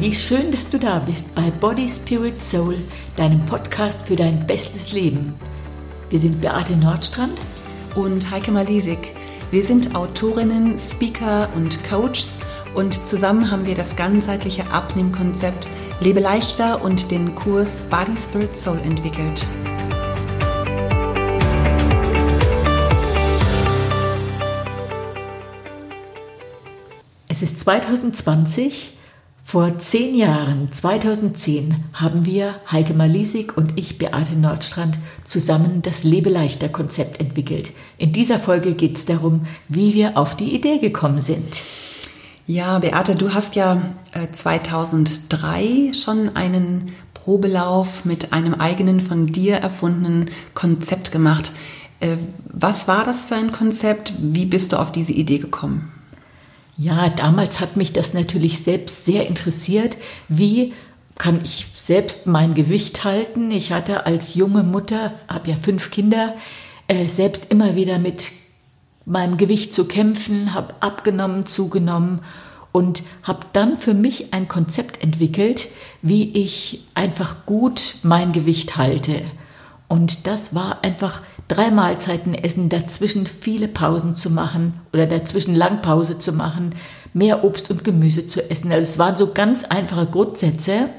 wie schön, dass du da bist bei Body, Spirit, Soul, deinem Podcast für dein bestes Leben. Wir sind Beate Nordstrand und Heike Malisik. Wir sind Autorinnen, Speaker und Coaches und zusammen haben wir das ganzheitliche Abnehmkonzept Lebe leichter und den Kurs Body, Spirit, Soul entwickelt. Es ist 2020 vor zehn Jahren, 2010, haben wir, Heike Malisik und ich, Beate Nordstrand, zusammen das Lebeleichter-Konzept entwickelt. In dieser Folge geht es darum, wie wir auf die Idee gekommen sind. Ja, Beate, du hast ja 2003 äh, schon einen Probelauf mit einem eigenen von dir erfundenen Konzept gemacht. Äh, was war das für ein Konzept? Wie bist du auf diese Idee gekommen? Ja, damals hat mich das natürlich selbst sehr interessiert. Wie kann ich selbst mein Gewicht halten? Ich hatte als junge Mutter, habe ja fünf Kinder, äh, selbst immer wieder mit meinem Gewicht zu kämpfen, habe abgenommen, zugenommen und habe dann für mich ein Konzept entwickelt, wie ich einfach gut mein Gewicht halte. Und das war einfach drei Mahlzeiten essen, dazwischen viele Pausen zu machen oder dazwischen Langpause zu machen, mehr Obst und Gemüse zu essen. Also es waren so ganz einfache Grundsätze.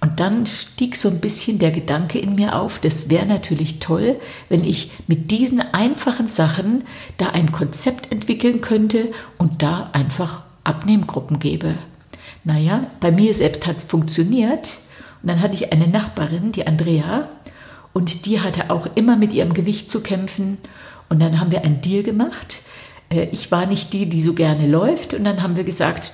Und dann stieg so ein bisschen der Gedanke in mir auf, das wäre natürlich toll, wenn ich mit diesen einfachen Sachen da ein Konzept entwickeln könnte und da einfach Abnehmgruppen gebe. Naja, bei mir selbst hat es funktioniert. Und dann hatte ich eine Nachbarin, die Andrea, und die hatte auch immer mit ihrem Gewicht zu kämpfen. Und dann haben wir einen Deal gemacht. Äh, ich war nicht die, die so gerne läuft. Und dann haben wir gesagt,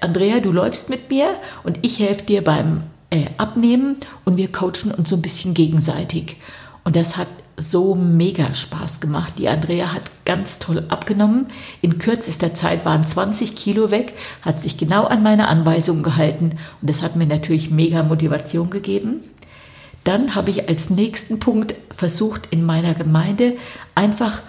Andrea, du läufst mit mir und ich helfe dir beim äh, Abnehmen und wir coachen uns so ein bisschen gegenseitig. Und das hat so mega Spaß gemacht. Die Andrea hat ganz toll abgenommen. In kürzester Zeit waren 20 Kilo weg, hat sich genau an meine Anweisungen gehalten und das hat mir natürlich mega Motivation gegeben. Dann habe ich als nächsten Punkt versucht, in meiner Gemeinde einfach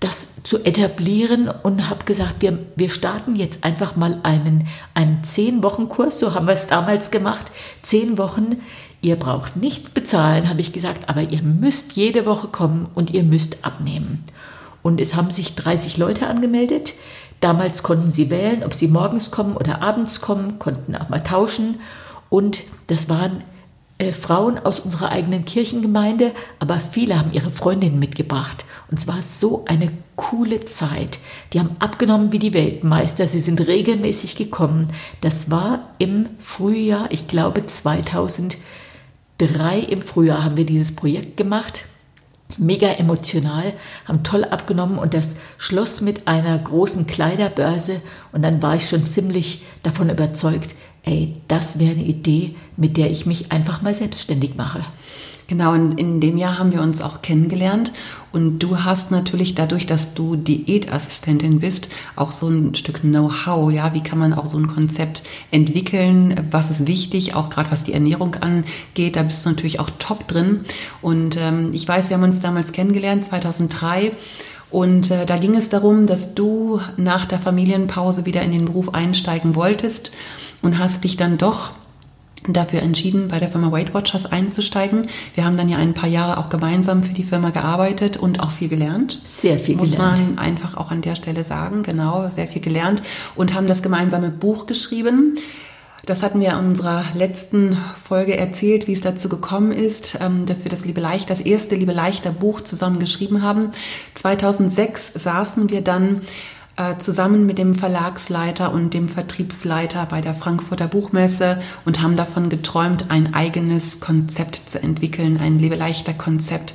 das zu etablieren und habe gesagt, wir, wir starten jetzt einfach mal einen, einen Zehn-Wochen-Kurs, so haben wir es damals gemacht, zehn Wochen. Ihr braucht nicht bezahlen, habe ich gesagt, aber ihr müsst jede Woche kommen und ihr müsst abnehmen. Und es haben sich 30 Leute angemeldet. Damals konnten sie wählen, ob sie morgens kommen oder abends kommen, konnten auch mal tauschen. Und das waren äh, Frauen aus unserer eigenen Kirchengemeinde, aber viele haben ihre Freundinnen mitgebracht. Und es war so eine coole Zeit. Die haben abgenommen wie die Weltmeister. Sie sind regelmäßig gekommen. Das war im Frühjahr, ich glaube 2003 im Frühjahr haben wir dieses Projekt gemacht. Mega emotional, haben toll abgenommen und das schloss mit einer großen Kleiderbörse und dann war ich schon ziemlich davon überzeugt, ey, das wäre eine Idee, mit der ich mich einfach mal selbstständig mache. Genau, und in dem Jahr haben wir uns auch kennengelernt. Und du hast natürlich dadurch, dass du Diätassistentin bist, auch so ein Stück Know-how, ja, wie kann man auch so ein Konzept entwickeln, was ist wichtig, auch gerade was die Ernährung angeht, da bist du natürlich auch top drin. Und ähm, ich weiß, wir haben uns damals kennengelernt, 2003 und äh, da ging es darum, dass du nach der Familienpause wieder in den Beruf einsteigen wolltest und hast dich dann doch dafür entschieden, bei der Firma Weight Watchers einzusteigen. Wir haben dann ja ein paar Jahre auch gemeinsam für die Firma gearbeitet und auch viel gelernt. Sehr viel Muss gelernt. Muss man einfach auch an der Stelle sagen. Genau, sehr viel gelernt und haben das gemeinsame Buch geschrieben. Das hatten wir in unserer letzten Folge erzählt, wie es dazu gekommen ist, ähm, dass wir das Liebe Leicht, das erste Liebe Leichter Buch zusammen geschrieben haben. 2006 saßen wir dann zusammen mit dem Verlagsleiter und dem Vertriebsleiter bei der Frankfurter Buchmesse und haben davon geträumt, ein eigenes Konzept zu entwickeln, ein lebeleichter Konzept.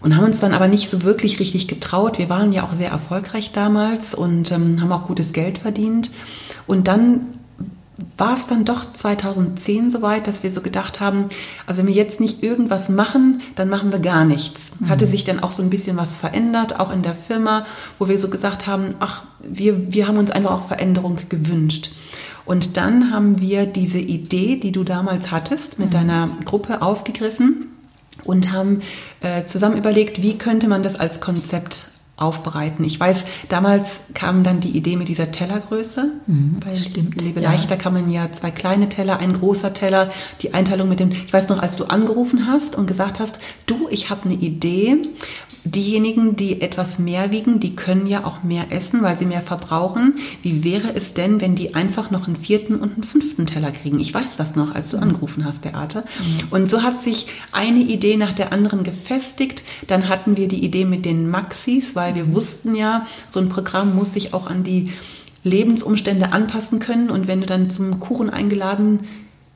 Und haben uns dann aber nicht so wirklich richtig getraut. Wir waren ja auch sehr erfolgreich damals und ähm, haben auch gutes Geld verdient. Und dann war es dann doch 2010 soweit, dass wir so gedacht haben, also wenn wir jetzt nicht irgendwas machen, dann machen wir gar nichts. Mhm. Hatte sich dann auch so ein bisschen was verändert, auch in der Firma, wo wir so gesagt haben, ach, wir, wir haben uns einfach auch Veränderung gewünscht. Und dann haben wir diese Idee, die du damals hattest, mit mhm. deiner Gruppe aufgegriffen und haben äh, zusammen überlegt, wie könnte man das als Konzept aufbereiten. Ich weiß, damals kam dann die Idee mit dieser Tellergröße. Mhm, Bei stimmt. Lebe ja. leichter kann man ja zwei kleine Teller, ein großer Teller, die Einteilung mit dem. Ich weiß noch, als du angerufen hast und gesagt hast, du, ich habe eine Idee diejenigen, die etwas mehr wiegen, die können ja auch mehr essen, weil sie mehr verbrauchen. Wie wäre es denn, wenn die einfach noch einen vierten und einen fünften Teller kriegen? Ich weiß das noch, als du angerufen hast, Beate. Mhm. Und so hat sich eine Idee nach der anderen gefestigt. Dann hatten wir die Idee mit den Maxis, weil wir wussten ja, so ein Programm muss sich auch an die Lebensumstände anpassen können. Und wenn du dann zum Kuchen eingeladen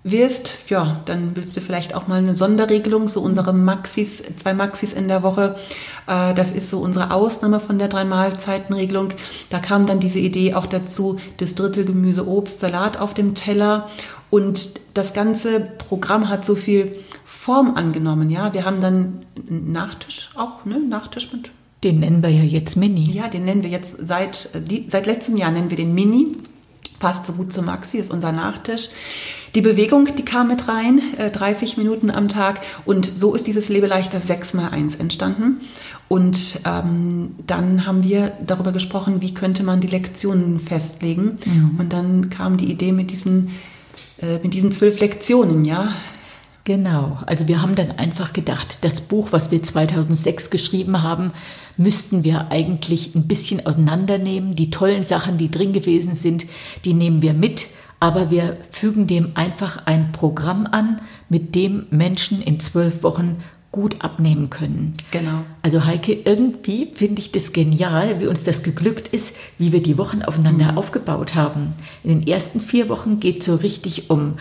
wirst, ja, dann willst du vielleicht auch mal eine Sonderregelung, so unsere Maxis, zwei Maxis in der Woche. Äh, das ist so unsere Ausnahme von der Drei-Mahlzeiten-Regelung. Da kam dann diese Idee auch dazu, das Drittel Gemüse, Obst, Salat auf dem Teller. Und das ganze Programm hat so viel Form angenommen, ja. Wir haben dann einen Nachtisch auch, ne? Nachtisch mit. Den nennen wir ja jetzt Mini. Ja, den nennen wir jetzt seit, die, seit letztem Jahr nennen wir den Mini. Passt so gut zu Maxi, ist unser Nachtisch. Die Bewegung, die kam mit rein, 30 äh, Minuten am Tag. Und so ist dieses Lebeleichter 6x1 entstanden. Und ähm, dann haben wir darüber gesprochen, wie könnte man die Lektionen festlegen. Mhm. Und dann kam die Idee mit diesen, äh, mit diesen zwölf Lektionen, ja. Genau, also wir haben dann einfach gedacht, das Buch, was wir 2006 geschrieben haben, müssten wir eigentlich ein bisschen auseinandernehmen. Die tollen Sachen, die drin gewesen sind, die nehmen wir mit aber wir fügen dem einfach ein Programm an, mit dem Menschen in zwölf Wochen gut abnehmen können. Genau. Also Heike, irgendwie finde ich das genial, wie uns das geglückt ist, wie wir die Wochen aufeinander mhm. aufgebaut haben. In den ersten vier Wochen geht es so richtig um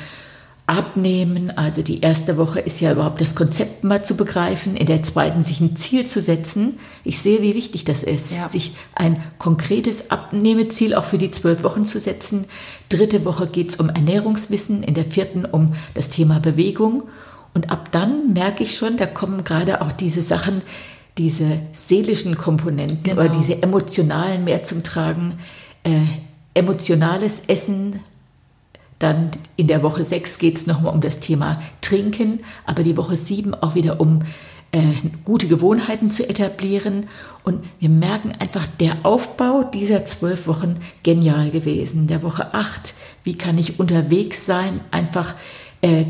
Abnehmen. Also die erste Woche ist ja überhaupt das Konzept mal zu begreifen, in der zweiten sich ein Ziel zu setzen. Ich sehe, wie wichtig das ist, ja. sich ein konkretes Abnehmeziel auch für die zwölf Wochen zu setzen. Dritte Woche geht es um Ernährungswissen, in der vierten um das Thema Bewegung. Und ab dann merke ich schon, da kommen gerade auch diese Sachen, diese seelischen Komponenten genau. oder diese emotionalen mehr zum Tragen. Äh, emotionales Essen dann in der Woche 6 geht es nochmal um das Thema Trinken, aber die Woche 7 auch wieder um äh, gute Gewohnheiten zu etablieren. Und wir merken einfach, der Aufbau dieser zwölf Wochen genial gewesen. Der Woche 8, wie kann ich unterwegs sein, einfach äh,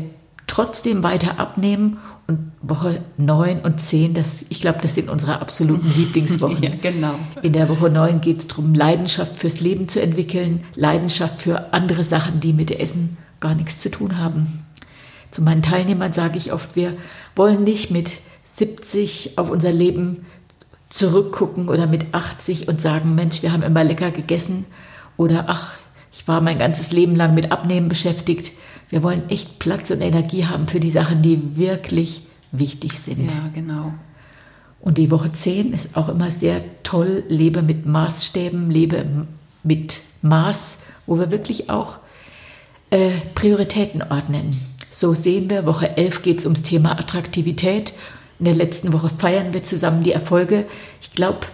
trotzdem weiter abnehmen und Woche 9 und 10, das, ich glaube, das sind unsere absoluten Lieblingswochen. ja, genau. In der Woche 9 geht es darum, Leidenschaft fürs Leben zu entwickeln, Leidenschaft für andere Sachen, die mit Essen gar nichts zu tun haben. Zu meinen Teilnehmern sage ich oft, wir wollen nicht mit 70 auf unser Leben zurückgucken oder mit 80 und sagen, Mensch, wir haben immer lecker gegessen oder ach, ich war mein ganzes Leben lang mit Abnehmen beschäftigt. Wir wollen echt Platz und Energie haben für die Sachen, die wirklich wichtig sind. Ja, genau. Und die Woche 10 ist auch immer sehr toll. Lebe mit Maßstäben, lebe mit Maß, wo wir wirklich auch äh, Prioritäten ordnen. So sehen wir, Woche 11 geht es ums Thema Attraktivität. In der letzten Woche feiern wir zusammen die Erfolge. Ich glaube,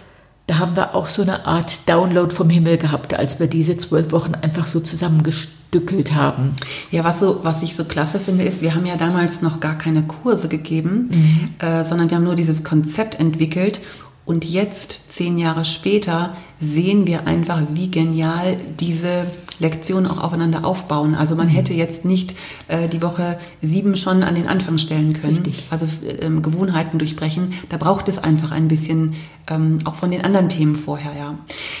da haben wir auch so eine Art Download vom Himmel gehabt, als wir diese zwölf Wochen einfach so zusammengestückelt haben. Ja, was, so, was ich so klasse finde, ist, wir haben ja damals noch gar keine Kurse gegeben, mhm. äh, sondern wir haben nur dieses Konzept entwickelt und jetzt, zehn Jahre später, sehen wir einfach, wie genial diese Lektionen auch aufeinander aufbauen. Also man mhm. hätte jetzt nicht äh, die Woche sieben schon an den Anfang stellen können. Richtig. Also ähm, Gewohnheiten durchbrechen. Da braucht es einfach ein bisschen ähm, auch von den anderen Themen vorher, ja.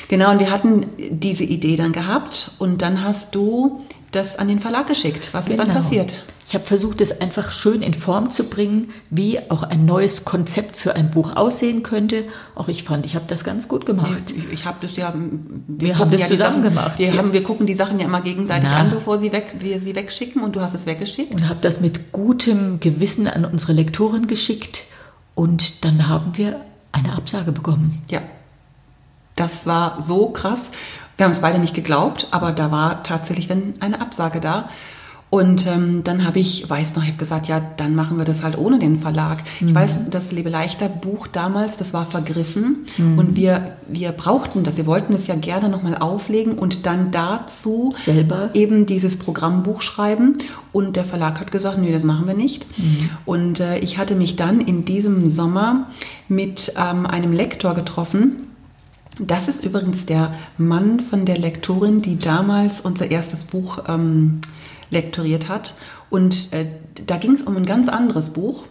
Genau, und wir hatten diese Idee dann gehabt und dann hast du das an den Verlag geschickt. Was genau. ist dann genau. passiert? Ich habe versucht, es einfach schön in Form zu bringen, wie auch ein neues Konzept für ein Buch aussehen könnte. Auch ich fand, ich habe das ganz gut gemacht. Ich, ich habe das ja. Wir, wir haben das ja zusammen Sachen, gemacht. Wir, ja. haben, wir gucken die Sachen ja immer gegenseitig Na. an, bevor sie weg, wir sie wegschicken. Und du hast es weggeschickt. Und habe das mit gutem Gewissen an unsere Lektoren geschickt. Und dann haben wir eine Absage bekommen. Ja. Das war so krass. Wir haben es beide nicht geglaubt, aber da war tatsächlich dann eine Absage da. Und ähm, dann habe ich, weiß noch, ich habe gesagt, ja, dann machen wir das halt ohne den Verlag. Mhm. Ich weiß, das Lebe leichter Buch damals, das war vergriffen mhm. und wir, wir brauchten das. Wir wollten es ja gerne nochmal auflegen und dann dazu selber eben dieses Programmbuch schreiben. Und der Verlag hat gesagt, nee, das machen wir nicht. Mhm. Und äh, ich hatte mich dann in diesem Sommer mit ähm, einem Lektor getroffen, Das ist übrigens der Mann von der Lektorin, die damals unser erstes Buch ähm, lektoriert hat. Und äh, da ging es um ein ganz anderes Buch.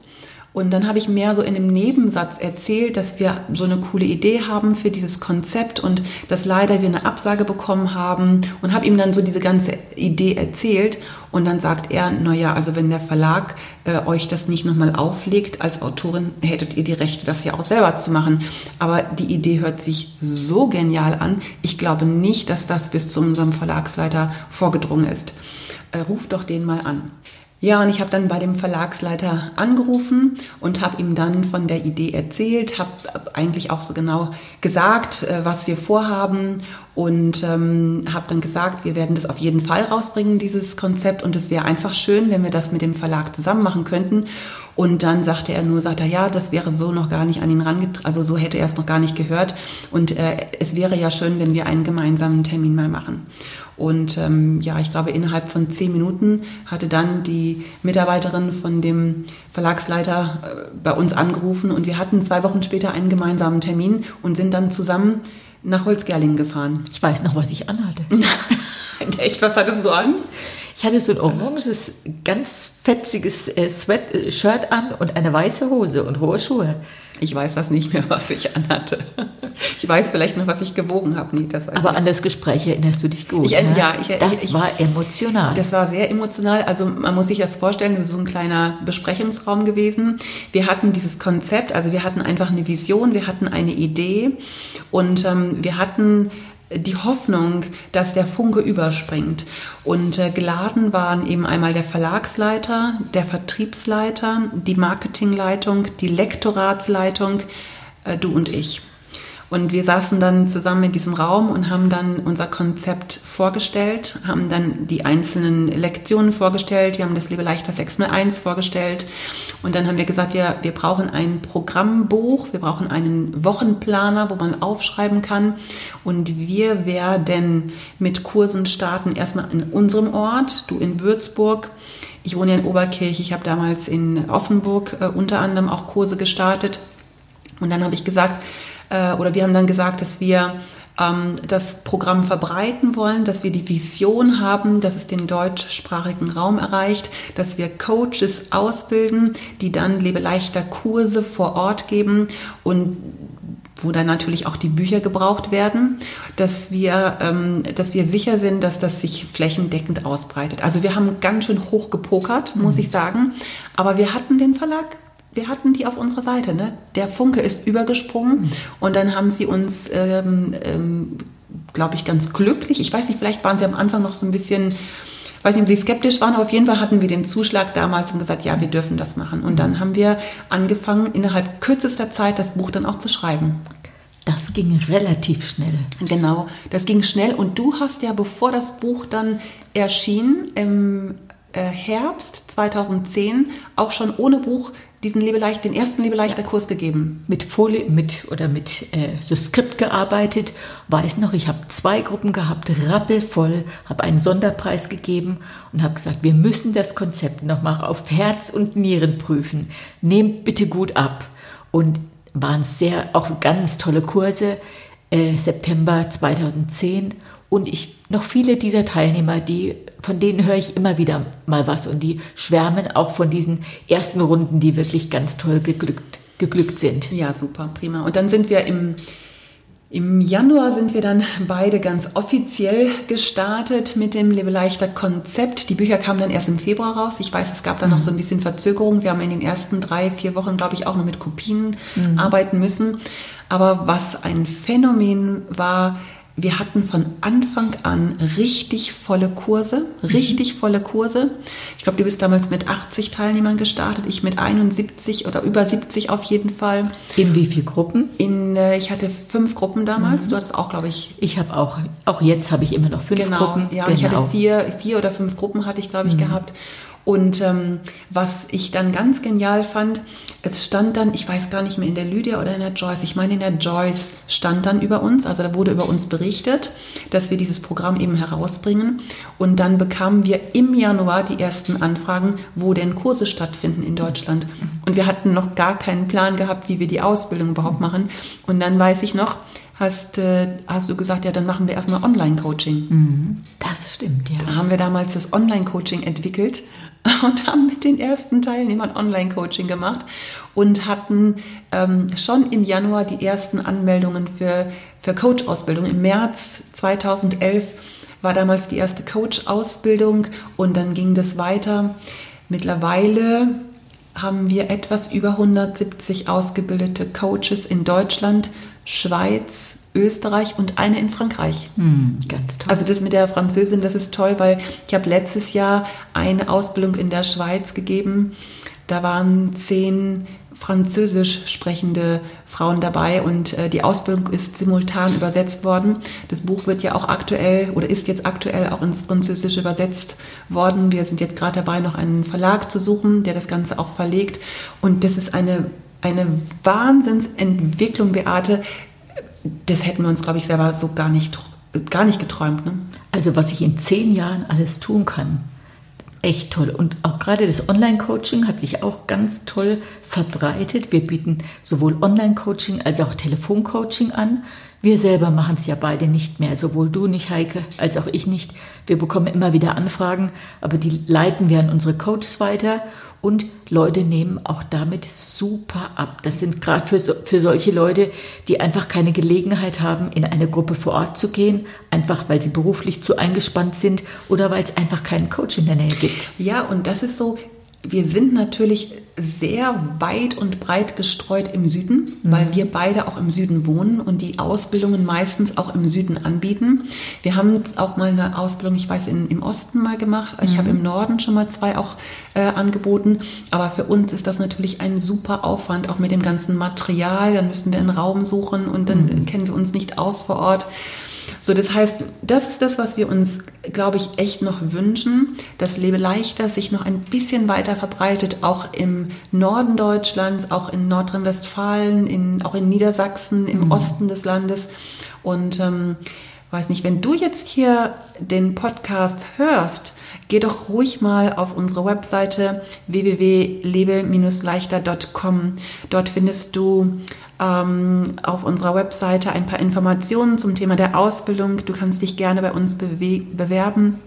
Und dann habe ich mehr so in einem Nebensatz erzählt, dass wir so eine coole Idee haben für dieses Konzept und dass leider wir eine Absage bekommen haben und habe ihm dann so diese ganze Idee erzählt. Und dann sagt er, naja, also wenn der Verlag äh, euch das nicht nochmal auflegt, als Autorin hättet ihr die Rechte, das ja auch selber zu machen. Aber die Idee hört sich so genial an. Ich glaube nicht, dass das bis zu unserem Verlagsleiter vorgedrungen ist. Äh, ruft doch den mal an. Ja, und ich habe dann bei dem Verlagsleiter angerufen und habe ihm dann von der Idee erzählt, habe eigentlich auch so genau gesagt, äh, was wir vorhaben und ähm, habe dann gesagt, wir werden das auf jeden Fall rausbringen, dieses Konzept und es wäre einfach schön, wenn wir das mit dem Verlag zusammen machen könnten. Und dann sagte er nur, sagte er, ja, das wäre so noch gar nicht an ihn rangetreten, also so hätte er es noch gar nicht gehört. Und äh, es wäre ja schön, wenn wir einen gemeinsamen Termin mal machen. Und ähm, ja, ich glaube, innerhalb von zehn Minuten hatte dann die Mitarbeiterin von dem Verlagsleiter äh, bei uns angerufen und wir hatten zwei Wochen später einen gemeinsamen Termin und sind dann zusammen nach Holzgerlingen gefahren. Ich weiß noch, was ich anhatte. Echt, was hattest du an? Ich hatte so ein oranges, ganz fetziges äh, Sweat, äh, Shirt an und eine weiße Hose und hohe Schuhe. Ich weiß das nicht mehr, was ich anhatte. Ich weiß vielleicht noch, was ich gewogen habe. Nee, das weiß Aber an das Gespräch erinnerst du dich gut. Ich, ne? Ja, ich, das ich, war emotional. Das war sehr emotional. Also man muss sich das vorstellen, das ist so ein kleiner Besprechungsraum gewesen. Wir hatten dieses Konzept, also wir hatten einfach eine Vision, wir hatten eine Idee und ähm, wir hatten die Hoffnung, dass der Funke überspringt. Und äh, geladen waren eben einmal der Verlagsleiter, der Vertriebsleiter, die Marketingleitung, die Lektoratsleitung, äh, du und ich. Und wir saßen dann zusammen in diesem Raum und haben dann unser Konzept vorgestellt, haben dann die einzelnen Lektionen vorgestellt, wir haben das Lebe leichter 601 vorgestellt. Und dann haben wir gesagt, wir, wir brauchen ein Programmbuch, wir brauchen einen Wochenplaner, wo man aufschreiben kann. Und wir werden mit Kursen starten, erstmal in unserem Ort, du in Würzburg, ich wohne in Oberkirch, ich habe damals in Offenburg äh, unter anderem auch Kurse gestartet. Und dann habe ich gesagt, äh, oder wir haben dann gesagt, dass wir ähm, das Programm verbreiten wollen, dass wir die Vision haben, dass es den deutschsprachigen Raum erreicht, dass wir Coaches ausbilden, die dann lebeleichter Kurse vor Ort geben und wo dann natürlich auch die Bücher gebraucht werden, dass wir, ähm, dass wir sicher sind, dass das sich flächendeckend ausbreitet. Also wir haben ganz schön hoch gepokert, muss mhm. ich sagen, aber wir hatten den Verlag wir hatten die auf unserer Seite. Ne? Der Funke ist übergesprungen mhm. und dann haben sie uns, ähm, ähm, glaube ich, ganz glücklich. Ich weiß nicht, vielleicht waren sie am Anfang noch so ein bisschen, weiß nicht, ob sie skeptisch waren, aber auf jeden Fall hatten wir den Zuschlag damals und gesagt, ja, wir dürfen das machen. Und dann haben wir angefangen, innerhalb kürzester Zeit das Buch dann auch zu schreiben. Das ging relativ schnell. Genau, das ging schnell. Und du hast ja, bevor das Buch dann erschien, im äh, Herbst 2010 auch schon ohne Buch diesen Lebeleicht, den ersten Lebeleichter ja. Kurs gegeben. Mit Folie, mit oder mit äh, so Skript gearbeitet. Weiß noch, ich habe zwei Gruppen gehabt, rappelvoll, habe einen Sonderpreis gegeben und habe gesagt, wir müssen das Konzept nochmal auf Herz und Nieren prüfen. Nehmt bitte gut ab. Und waren sehr, auch ganz tolle Kurse. Äh, September 2010 und ich noch viele dieser Teilnehmer, die von denen höre ich immer wieder mal was und die schwärmen auch von diesen ersten Runden, die wirklich ganz toll geglückt, geglückt sind. Ja, super, prima. Und dann sind wir im im Januar sind wir dann beide ganz offiziell gestartet mit dem Lebe leichter Konzept. Die Bücher kamen dann erst im Februar raus. Ich weiß, es gab dann mhm. noch so ein bisschen Verzögerung. Wir haben in den ersten drei, vier Wochen, glaube ich, auch noch mit Kopien mhm. arbeiten müssen. Aber was ein Phänomen war, wir hatten von Anfang an richtig volle Kurse, richtig mhm. volle Kurse. Ich glaube, du bist damals mit 80 Teilnehmern gestartet, ich mit 71 oder über 70 auf jeden Fall. In wie viele Gruppen? In, äh, ich hatte fünf Gruppen damals. Mhm. Du hattest auch, glaube ich. Ich habe auch, auch jetzt habe ich immer noch fünf genau, Gruppen. Ja, genau. ich hatte vier, vier oder fünf Gruppen hatte ich, glaube ich, mhm. gehabt. Und ähm, was ich dann ganz genial fand, es stand dann, ich weiß gar nicht mehr in der Lydia oder in der Joyce, ich meine in der Joyce stand dann über uns, also da wurde über uns berichtet, dass wir dieses Programm eben herausbringen. Und dann bekamen wir im Januar die ersten Anfragen, wo denn Kurse stattfinden in Deutschland. Und wir hatten noch gar keinen Plan gehabt, wie wir die Ausbildung überhaupt machen. Und dann weiß ich noch, hast, äh, hast du gesagt, ja, dann machen wir erstmal Online-Coaching. Mhm. Das stimmt, ja. Da haben wir damals das Online-Coaching entwickelt und haben mit den ersten Teilnehmern Online-Coaching gemacht und hatten ähm, schon im Januar die ersten Anmeldungen für, für Coach-Ausbildung. Im März 2011 war damals die erste Coach-Ausbildung und dann ging das weiter. Mittlerweile haben wir etwas über 170 ausgebildete Coaches in Deutschland, Schweiz, Österreich und eine in Frankreich. Hm, ganz toll. Also das mit der Französin, das ist toll, weil ich habe letztes Jahr eine Ausbildung in der Schweiz gegeben. Da waren zehn französisch sprechende Frauen dabei und äh, die Ausbildung ist simultan übersetzt worden. Das Buch wird ja auch aktuell oder ist jetzt aktuell auch ins Französische übersetzt worden. Wir sind jetzt gerade dabei, noch einen Verlag zu suchen, der das Ganze auch verlegt. Und das ist eine, eine Wahnsinnsentwicklung, Beate. Das hätten wir uns, glaube ich, selber so gar nicht, gar nicht geträumt. Ne? Also was ich in zehn Jahren alles tun kann, echt toll. Und auch gerade das Online-Coaching hat sich auch ganz toll verbreitet. Wir bieten sowohl Online-Coaching als auch Telefon-Coaching an. Wir selber machen es ja beide nicht mehr, sowohl du nicht, Heike, als auch ich nicht. Wir bekommen immer wieder Anfragen, aber die leiten wir an unsere Coaches weiter und Leute nehmen auch damit super ab. Das sind gerade für, für solche Leute, die einfach keine Gelegenheit haben, in eine Gruppe vor Ort zu gehen, einfach weil sie beruflich zu eingespannt sind oder weil es einfach keinen Coach in der Nähe gibt. Ja, und das ist so, wir sind natürlich sehr weit und breit gestreut im Süden, mhm. weil wir beide auch im Süden wohnen und die Ausbildungen meistens auch im Süden anbieten. Wir haben auch mal eine Ausbildung, ich weiß, in, im Osten mal gemacht. Ich mhm. habe im Norden schon mal zwei auch äh, angeboten. Aber für uns ist das natürlich ein super Aufwand, auch mit dem ganzen Material. Dann müssen wir einen Raum suchen und dann mhm. kennen wir uns nicht aus vor Ort. So, das heißt, das ist das, was wir uns, glaube ich, echt noch wünschen, dass Lebe leichter sich noch ein bisschen weiter verbreitet, auch im Norden Deutschlands, auch in Nordrhein-Westfalen, in, auch in Niedersachsen, im mhm. Osten des Landes. Und ähm, weiß nicht, wenn du jetzt hier den Podcast hörst, geh doch ruhig mal auf unsere Webseite www.lebe-leichter.com. Dort findest du ähm, auf unserer Webseite ein paar Informationen zum Thema der Ausbildung. Du kannst dich gerne bei uns bewerben.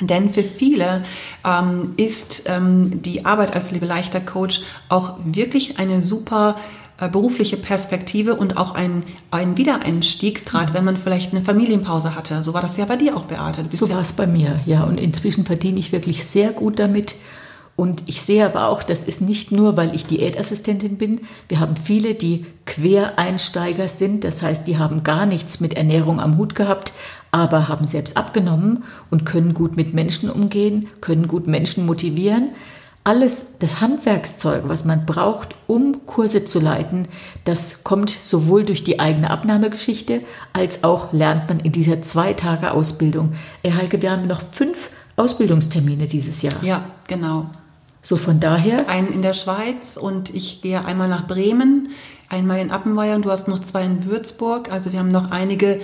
Denn für viele ähm, ist ähm, die Arbeit als Liebe-Leichter Coach auch wirklich eine super berufliche Perspektive und auch ein, ein Wiedereinstieg, gerade wenn man vielleicht eine Familienpause hatte. So war das ja bei dir auch, Beate. so ja war es bei mir, ja. Und inzwischen verdiene ich wirklich sehr gut damit. Und ich sehe aber auch, das ist nicht nur, weil ich Diätassistentin bin. Wir haben viele, die Quereinsteiger sind. Das heißt, die haben gar nichts mit Ernährung am Hut gehabt, aber haben selbst abgenommen und können gut mit Menschen umgehen, können gut Menschen motivieren. Alles das Handwerkszeug, was man braucht, um Kurse zu leiten, das kommt sowohl durch die eigene Abnahmegeschichte, als auch lernt man in dieser zwei Tage Ausbildung. Herr Heike, wir haben noch fünf Ausbildungstermine dieses Jahr. Ja, genau. So von daher. Einen in der Schweiz und ich gehe einmal nach Bremen, einmal in Appenweier und du hast noch zwei in Würzburg. Also wir haben noch einige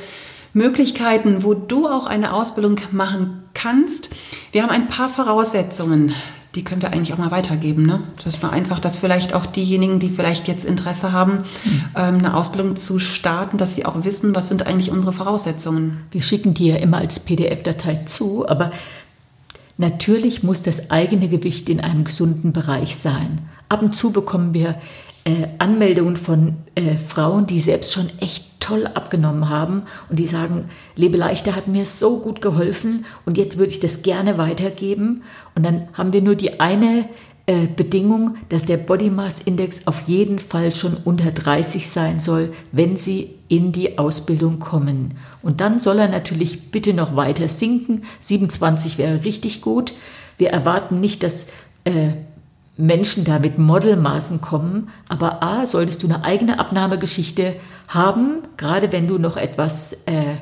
Möglichkeiten, wo du auch eine Ausbildung machen kannst. Wir haben ein paar Voraussetzungen, die können wir eigentlich auch mal weitergeben. Ne? Dass man einfach, dass vielleicht auch diejenigen, die vielleicht jetzt Interesse haben, mhm. eine Ausbildung zu starten, dass sie auch wissen, was sind eigentlich unsere Voraussetzungen. Wir schicken die ja immer als PDF-Datei zu, aber Natürlich muss das eigene Gewicht in einem gesunden Bereich sein. Ab und zu bekommen wir äh, Anmeldungen von äh, Frauen, die selbst schon echt toll abgenommen haben und die sagen, Lebe leichter hat mir so gut geholfen und jetzt würde ich das gerne weitergeben. Und dann haben wir nur die eine äh, Bedingung, dass der Body Mass Index auf jeden Fall schon unter 30 sein soll, wenn Sie in die Ausbildung kommen. Und dann soll er natürlich bitte noch weiter sinken. 27 wäre richtig gut. Wir erwarten nicht, dass äh, Menschen da mit Modelmaßen kommen, aber A, solltest du eine eigene Abnahmegeschichte haben, gerade wenn du noch etwas äh,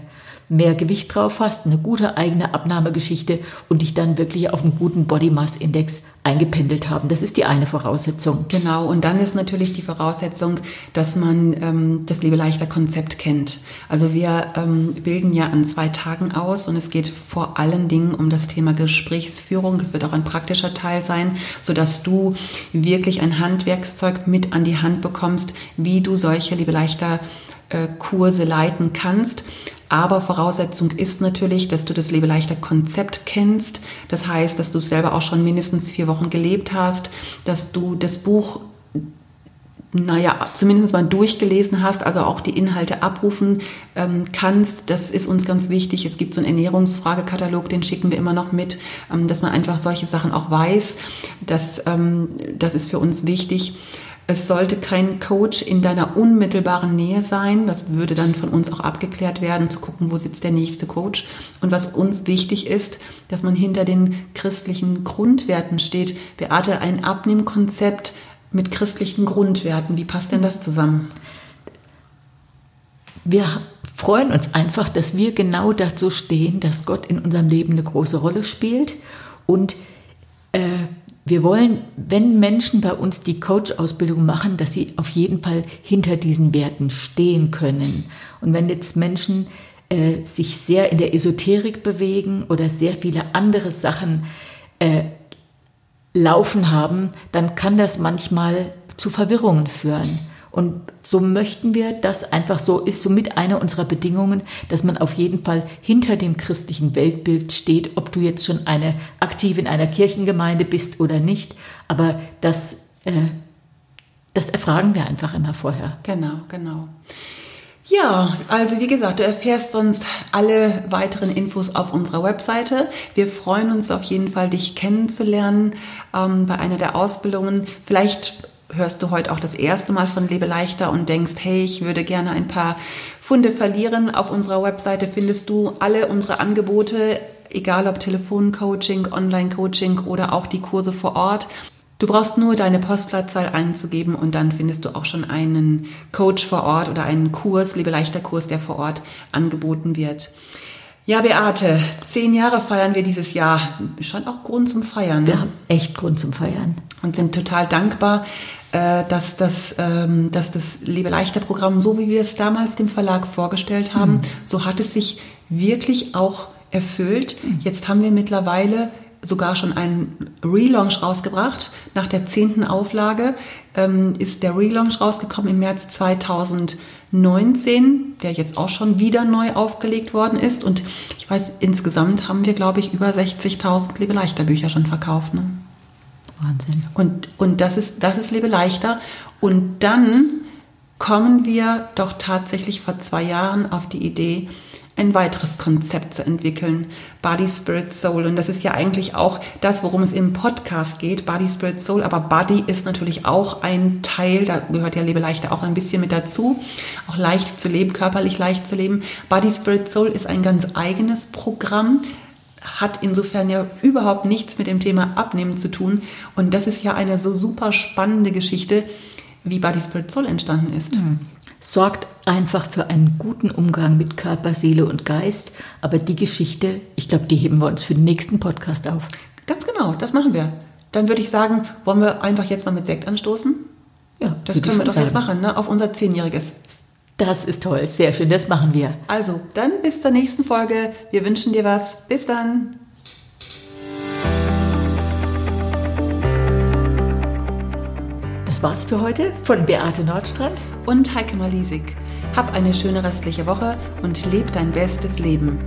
mehr Gewicht drauf hast, eine gute eigene Abnahmegeschichte und dich dann wirklich auf einen guten Body Mass Index eingependelt haben. Das ist die eine Voraussetzung. Genau, und dann ist natürlich die Voraussetzung, dass man ähm, das Lebeleichter Konzept kennt. Also wir ähm, bilden ja an zwei Tagen aus und es geht vor allen Dingen um das Thema Gesprächsführung. Es wird auch ein praktischer Teil sein, sodass du wirklich ein Handwerkszeug mit an die Hand bekommst, wie du solche Lebeleichter äh, Kurse leiten kannst. Aber Voraussetzung ist natürlich, dass du das Lebe leichter Konzept kennst. Das heißt, dass du selber auch schon mindestens vier Wochen gelebt hast, dass du das Buch naja, zumindest mal durchgelesen hast, also auch die Inhalte abrufen ähm, kannst. Das ist uns ganz wichtig. Es gibt so einen Ernährungsfragekatalog, den schicken wir immer noch mit, ähm, dass man einfach solche Sachen auch weiß. Das, ähm, das ist für uns wichtig. Es sollte kein Coach in deiner unmittelbaren Nähe sein. Das würde dann von uns auch abgeklärt werden, zu gucken, wo sitzt der nächste Coach. Und was uns wichtig ist, dass man hinter den christlichen Grundwerten steht. Beate, ein Abnehmkonzept mit christlichen Grundwerten. Wie passt denn das zusammen? Wir freuen uns einfach, dass wir genau dazu stehen, dass Gott in unserem Leben eine große Rolle spielt. Und äh, wir wollen, wenn Menschen bei uns die Coach-Ausbildung machen, dass sie auf jeden Fall hinter diesen Werten stehen können. Und wenn jetzt Menschen äh, sich sehr in der Esoterik bewegen oder sehr viele andere Sachen äh, laufen haben, dann kann das manchmal zu Verwirrungen führen. Und so möchten wir, dass einfach so ist, somit eine unserer Bedingungen, dass man auf jeden Fall hinter dem christlichen Weltbild steht, ob du jetzt schon eine aktiv in einer Kirchengemeinde bist oder nicht. Aber das, äh, das erfragen wir einfach immer vorher. Genau, genau. Ja, also wie gesagt, du erfährst sonst alle weiteren Infos auf unserer Webseite. Wir freuen uns auf jeden Fall, dich kennenzulernen ähm, bei einer der Ausbildungen. Vielleicht hörst du heute auch das erste Mal von Lebe leichter und denkst, hey, ich würde gerne ein paar Funde verlieren. Auf unserer Webseite findest du alle unsere Angebote, egal ob Telefoncoaching, Online-Coaching oder auch die Kurse vor Ort. Du brauchst nur deine Postleitzahl einzugeben und dann findest du auch schon einen Coach vor Ort oder einen Kurs, Liebe leichter Kurs, der vor Ort angeboten wird. Ja, Beate, zehn Jahre feiern wir dieses Jahr. Schon auch Grund zum Feiern. Ne? Wir haben echt Grund zum Feiern. Und sind total dankbar, äh, dass das, ähm, dass das Liebe leichter Programm, so wie wir es damals dem Verlag vorgestellt haben, mhm. so hat es sich wirklich auch erfüllt. Mhm. Jetzt haben wir mittlerweile sogar schon einen Relaunch rausgebracht. Nach der zehnten Auflage ähm, ist der Relaunch rausgekommen im März 2019, der jetzt auch schon wieder neu aufgelegt worden ist. Und ich weiß, insgesamt haben wir, glaube ich, über 60.000 Lebe leichter Bücher schon verkauft. Ne? Wahnsinn. Und, und das, ist, das ist Lebe leichter. Und dann kommen wir doch tatsächlich vor zwei Jahren auf die Idee, ein weiteres Konzept zu entwickeln. Body, Spirit, Soul. Und das ist ja eigentlich auch das, worum es im Podcast geht. Body, Spirit, Soul. Aber Body ist natürlich auch ein Teil, da gehört ja Lebe leichter auch ein bisschen mit dazu. Auch leicht zu leben, körperlich leicht zu leben. Body, Spirit, Soul ist ein ganz eigenes Programm hat insofern ja überhaupt nichts mit dem Thema Abnehmen zu tun. Und das ist ja eine so super spannende Geschichte, wie Body Spirit Soul entstanden ist. Mhm sorgt einfach für einen guten Umgang mit Körper, Seele und Geist. Aber die Geschichte, ich glaube, die heben wir uns für den nächsten Podcast auf. Ganz genau, das machen wir. Dann würde ich sagen, wollen wir einfach jetzt mal mit Sekt anstoßen? Ja, das können wir doch sagen. jetzt machen, ne? auf unser Zehnjähriges. Das ist toll, sehr schön, das machen wir. Also, dann bis zur nächsten Folge. Wir wünschen dir was. Bis dann. Das war's für heute von Beate Nordstrand und Heike Malisik. Hab eine schöne restliche Woche und leb dein bestes Leben.